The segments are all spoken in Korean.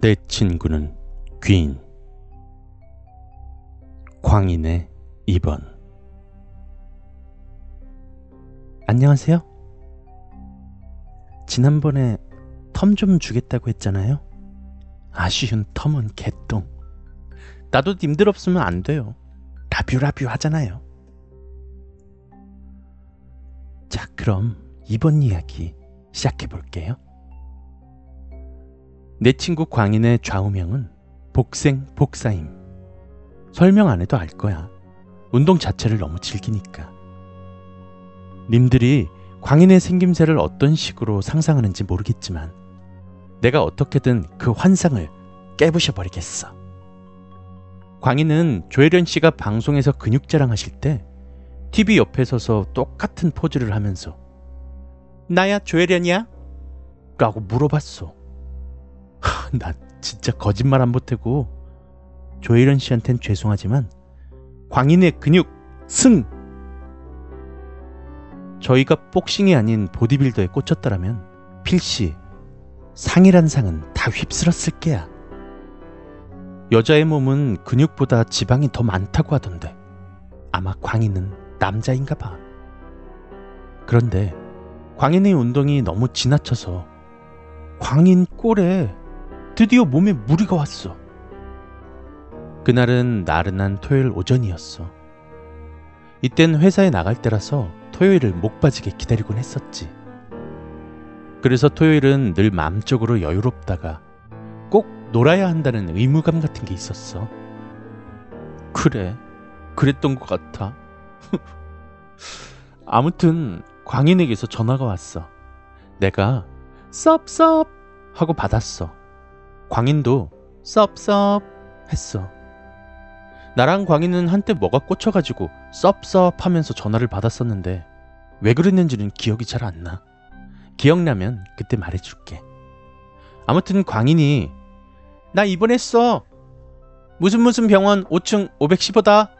내 친구는 귀인 광인의 2번 안녕하세요. 지난번에 텀 좀 주겠다고 했잖아요. 아쉬운 텀은 개똥. 나도 님들 없으면 안 돼요. 라뷰라뷰 하잖아요. 자, 그럼 이번 이야기 시작해 볼게요. 내 친구 광인의 좌우명은 복생 복사임. 설명 안 해도 알 거야. 운동 자체를 너무 즐기니까. 님들이 광인의 생김새를 어떤 식으로 상상하는지 모르겠지만 내가 어떻게든 그 환상을 깨부셔 버리겠어. 광인은 조혜련 씨가 방송에서 근육 자랑하실 때 TV 옆에 서서 똑같은 포즈를 하면서 나야 조혜련이야? 라고 물어봤어. 하, 나 진짜 거짓말 안 보태고 조혜련 씨한텐 죄송하지만 광인의 근육 승! 저희가 복싱이 아닌 보디빌더에 꽂혔더라면 필시 상이란 상은 다 휩쓸었을 게야. 여자의 몸은 근육보다 지방이 더 많다고 하던데 아마 광인은 남자인가 봐. 그런데 광인의 운동이 너무 지나쳐서 광인 꼴에 드디어 몸에 무리가 왔어. 그날은 나른한 토요일 오전이었어. 이땐 회사에 나갈 때라서 토요일을 목 빠지게 기다리곤 했었지. 그래서 토요일은 늘 마음적으로 여유롭다가 꼭 놀아야 한다는 의무감 같은 게 있었어. 그래, 그랬던 것 같아. 아무튼 광인에게서 전화가 왔어. 내가 썹썹 하고 받았어. 광인도 썹썹 했어. 나랑 광인은 한때 뭐가 꽂혀가지고 썹썹 하면서 전화를 받았었는데 왜 그랬는지는 기억이 잘 안 나. 기억나면 그때 말해줄게. 아무튼 광인이 나 입원했어. 무슨 무슨 병원 5층 515다.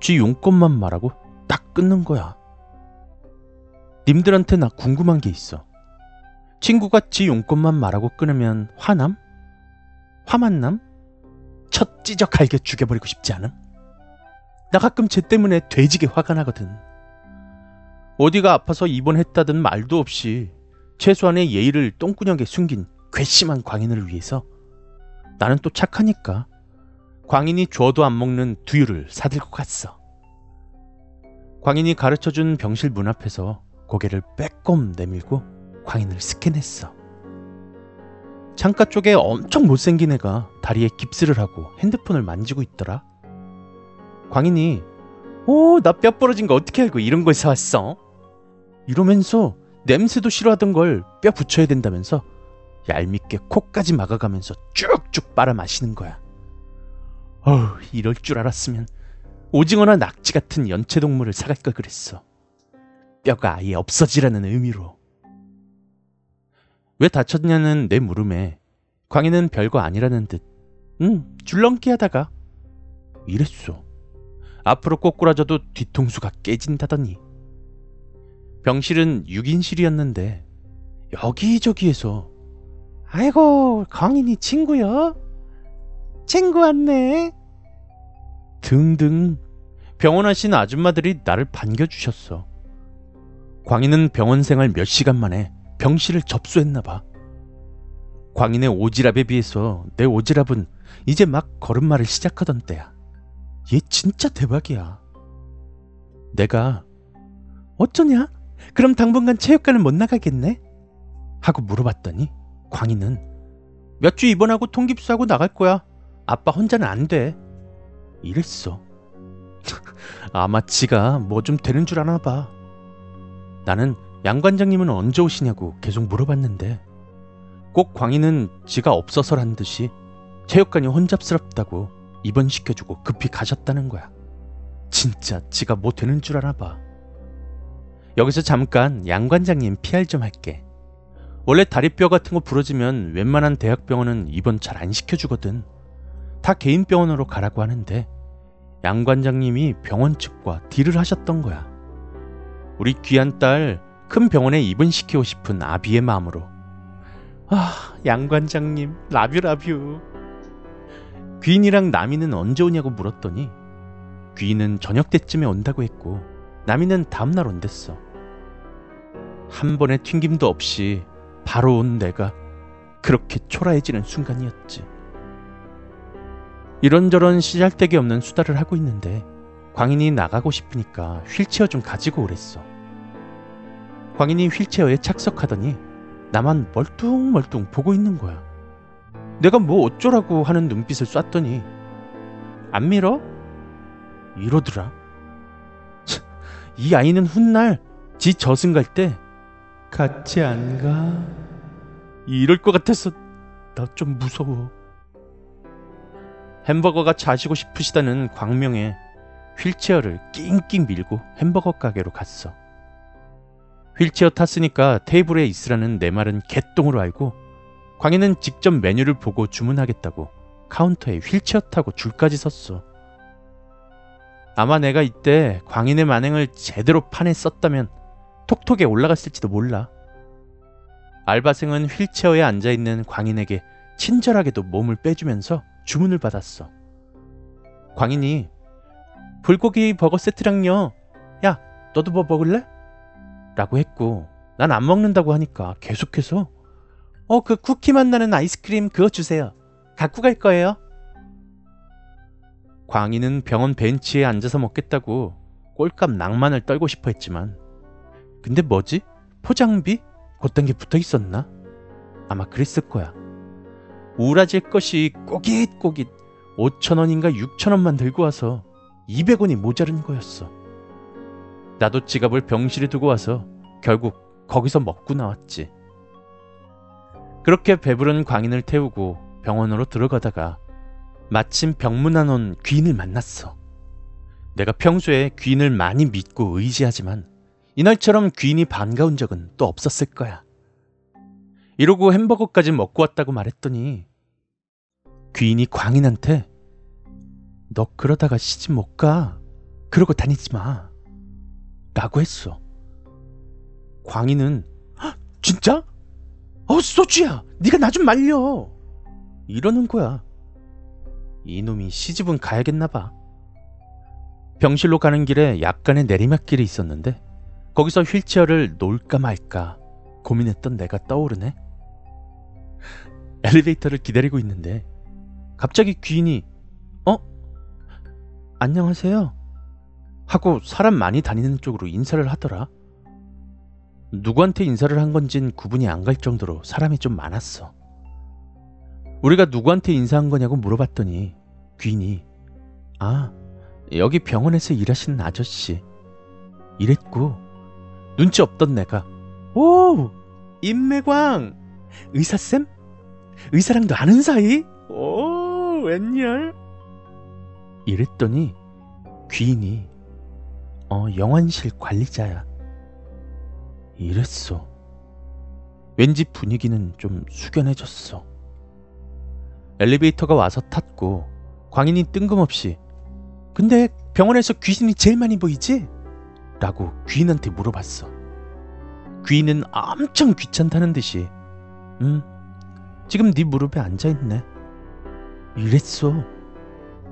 쥐 용건만 말하고 딱 끊는 거야. 님들한테 나 궁금한 게 있어. 친구가 지 용건만 말하고 끊으면 화남? 화만남? 첫 찌적할게 죽여버리고 싶지 않음? 나 가끔 쟤 때문에 돼지게 화가 나거든. 어디가 아파서 입원했다든 말도 없이 최소한의 예의를 똥구녕에 숨긴 괘씸한 광인을 위해서 나는 또 착하니까 광인이 줘도 안 먹는 두유를 사들고 갔어. 광인이 가르쳐준 병실 문 앞에서 고개를 빼꼼 내밀고 광인을 스캔했어. 창가 쪽에 엄청 못생긴 애가 다리에 깁스를 하고 핸드폰을 만지고 있더라. 광인이 오, 나 뼈 부러진 거 어떻게 알고 이런 걸 사왔어? 이러면서 냄새도 싫어하던 걸 뼈 붙여야 된다면서 얄밉게 코까지 막아가면서 쭉쭉 빨아 마시는 거야. 어우, 이럴 줄 알았으면 오징어나 낙지 같은 연체동물을 사갈 걸 그랬어. 뼈가 아예 없어지라는 의미로. 왜 다쳤냐는 내 물음에 광희는 별거 아니라는 듯, 응, 줄넘기 하다가 이랬어. 앞으로 꼬꾸라져도 뒤통수가 깨진다더니. 병실은 6인실이었는데 여기저기에서 아이고 광인이 친구요? 친구 왔네. 등등 병원 하신 아줌마들이 나를 반겨주셨어. 광인은 병원 생활 몇 시간 만에 병실을 접수했나 봐. 광인의 오지랖에 비해서 내 오지랖은 이제 막 걸음마를 시작하던 때야. 얘 진짜 대박이야. 내가 어쩌냐? 그럼 당분간 체육관을 못 나가겠네? 하고 물어봤더니 광희는 몇 주 입원하고 통깁스하고 나갈 거야. 아빠 혼자는 안 돼. 이랬어. 아마 지가 뭐 좀 되는 줄 아나 봐. 나는 양 관장님은 언제 오시냐고 계속 물어봤는데 꼭 광희는 지가 없어서란 듯이 체육관이 혼잡스럽다고 입원시켜주고 급히 가셨다는 거야. 진짜 지가 뭐 되는 줄 아나 봐. 여기서 잠깐 양 관장님 PR 좀 할게. 원래 다리뼈 같은 거 부러지면 웬만한 대학병원은 입원 잘 안 시켜주거든. 다 개인 병원으로 가라고 하는데 양 관장님이 병원 측과 딜을 하셨던 거야. 우리 귀한 딸 큰 병원에 입원시키고 싶은 아비의 마음으로 아, 양관장님, 라뷰라뷰. 귀인이랑 나미는 언제 오냐고 물었더니 귀인은 저녁 때쯤에 온다고 했고 나미는 다음날 온댔어. 한 번의 튕김도 없이 바로 온 내가 그렇게 초라해지는 순간이었지. 이런저런 시잘데기 없는 수다를 하고 있는데 광인이 나가고 싶으니까 휠체어 좀 가지고 오랬어. 광인이 휠체어에 착석하더니 나만 멀뚱멀뚱 보고 있는 거야. 내가 뭐 어쩌라고 하는 눈빛을 쐈더니 안 밀어? 이러더라. 참, 이 아이는 훗날 지 저승 갈 때 같이 안 가? 이럴 것 같아서 나 좀 무서워. 햄버거가 자시고 싶으시다는 광명에 휠체어를 낑낑 밀고 햄버거 가게로 갔어. 휠체어 탔으니까 테이블에 있으라는 내 말은 개똥으로 알고 광희는 직접 메뉴를 보고 주문하겠다고 카운터에 휠체어 타고 줄까지 섰어. 아마 내가 이때 광인의 만행을 제대로 판에 썼다면 톡톡에 올라갔을지도 몰라. 알바생은 휠체어에 앉아있는 광인에게 친절하게도 몸을 빼주면서 주문을 받았어. 광인이 불고기 버거 세트랑요. 야, 너도 뭐 먹을래? 라고 했고 난 안 먹는다고 하니까 계속해서 어, 그 쿠키 맛 나는 아이스크림 그거 주세요. 갖고 갈 거예요. 광희는 병원 벤치에 앉아서 먹겠다고 꼴값 낭만을 떨고 싶어 했지만 근데 뭐지? 포장비? 곧단 게 붙어 있었나? 아마 그랬을 거야. 우라질 것이 꼬깃꼬깃 5천원인가 6천원만 들고 와서 200원이 모자른 거였어. 나도 지갑을 병실에 두고 와서 결국 거기서 먹고 나왔지. 그렇게 배부른 광인을 태우고 병원으로 들어가다가 마침 병문안 온 귀인을 만났어. 내가 평소에 귀인을 많이 믿고 의지하지만 이날처럼 귀인이 반가운 적은 또 없었을 거야. 이러고 햄버거까지 먹고 왔다고 말했더니 귀인이 광인한테 너 그러다가 시집 못 가. 그러고 다니지 마. 라고 했어. 광인은 진짜? 어 소주야 네가 나 좀 말려 이러는 거야 이놈이 시집은 가야겠나 봐 병실로 가는 길에 약간의 내리막길이 있었는데 거기서 휠체어를 놓을까 말까 고민했던 내가 떠오르네 엘리베이터를 기다리고 있는데 갑자기 귀인이 어? 안녕하세요 하고 사람 많이 다니는 쪽으로 인사를 하더라 누구한테 인사를 한 건진 구분이 안 갈 정도로 사람이 좀 많았어. 우리가 누구한테 인사한 거냐고 물어봤더니 귀인이 아 여기 병원에서 일하시는 아저씨 이랬고 눈치 없던 내가 오 임매광 의사쌤? 의사랑도 아는 사이? 오 웬열? 이랬더니 귀인이 어 영환실 관리자야 이랬어. 왠지 분위기는 좀 숙연해졌어. 엘리베이터가 와서 탔고 광인이 뜬금없이 근데 병원에서 귀신이 제일 많이 보이지? 라고 귀인한테 물어봤어. 귀인은 엄청 귀찮다는 듯이 응 지금 네 무릎에 앉아있네. 이랬어.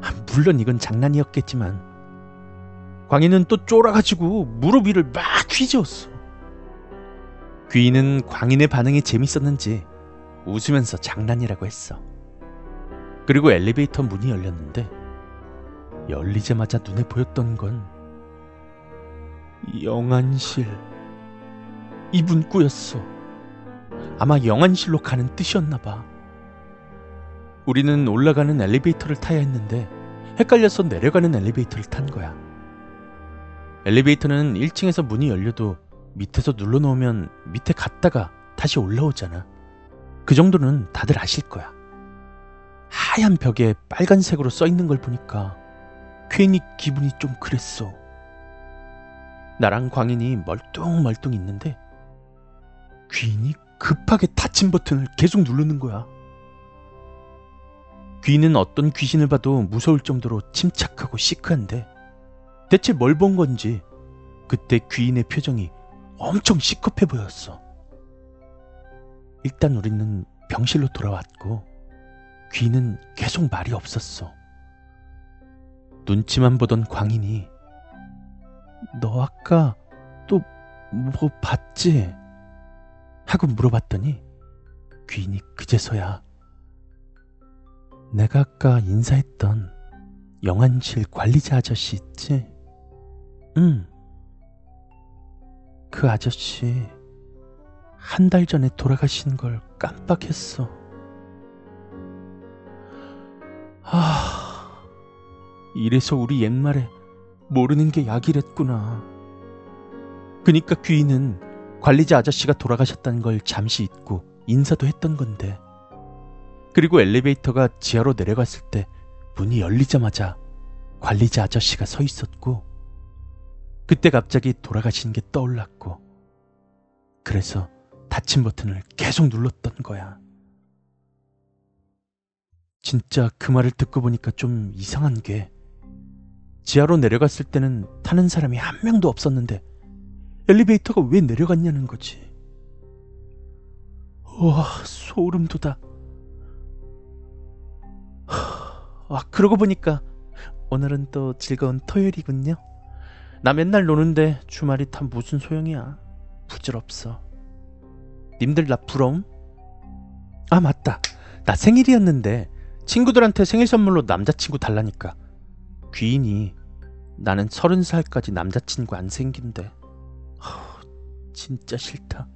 아, 물론 이건 장난이었겠지만 광인은 또 쫄아가지고 무릎 위를 막 휘저었어. 귀인은 광인의 반응이 재밌었는지 웃으면서 장난이라고 했어. 그리고 엘리베이터 문이 열렸는데 열리자마자 눈에 보였던 건 영안실 이 문구였어. 아마 영안실로 가는 뜻이었나 봐. 우리는 올라가는 엘리베이터를 타야 했는데 헷갈려서 내려가는 엘리베이터를 탄 거야. 엘리베이터는 1층에서 문이 열려도 밑에서 눌러놓으면 밑에 갔다가 다시 올라오잖아. 그 정도는 다들 아실 거야. 하얀 벽에 빨간색으로 써 있는 걸 보니까 괜히 기분이 좀 그랬어. 나랑 광인이 멀뚱멀뚱 있는데 귀인이 급하게 닫힌 버튼을 계속 누르는 거야. 귀인은 어떤 귀신을 봐도 무서울 정도로 침착하고 시크한데 대체 뭘 본 건지 그때 귀인의 표정이 엄청 시급해 보였어. 일단 우리는 병실로 돌아왔고 귀는 계속 말이 없었어. 눈치만 보던 광인이 너 아까 또 뭐 봤지? 하고 물어봤더니 귀인이 그제서야 내가 아까 인사했던 영안실 관리자 아저씨 있지? 응. 그 아저씨 한 달 전에 돌아가신 걸 깜빡했어. 아, 이래서 우리 옛말에 모르는 게 약이랬구나. 그니까 귀인은 관리자 아저씨가 돌아가셨다는 걸 잠시 잊고 인사도 했던 건데. 그리고 엘리베이터가 지하로 내려갔을 때 문이 열리자마자 관리자 아저씨가 서 있었고, 그때 갑자기 돌아가신 게 떠올랐고, 그래서 닫힌 버튼을 계속 눌렀던 거야. 진짜 그 말을 듣고 보니까 좀 이상한 게, 지하로 내려갔을 때는 타는 사람이 한 명도 없었는데, 엘리베이터가 왜 내려갔냐는 거지. 와, 소름 돋아. 아, 그러고 보니까 오늘은 또 즐거운 토요일이군요. 나 맨날 노는데 주말이 다 무슨 소용이야. 부질없어. 님들 나 부러움? 아, 맞다. 나 생일이었는데 친구들한테 생일 선물로 남자친구 달라니까. 귀인이 나는 서른 살까지 남자친구 안 생긴대. 허, 진짜 싫다.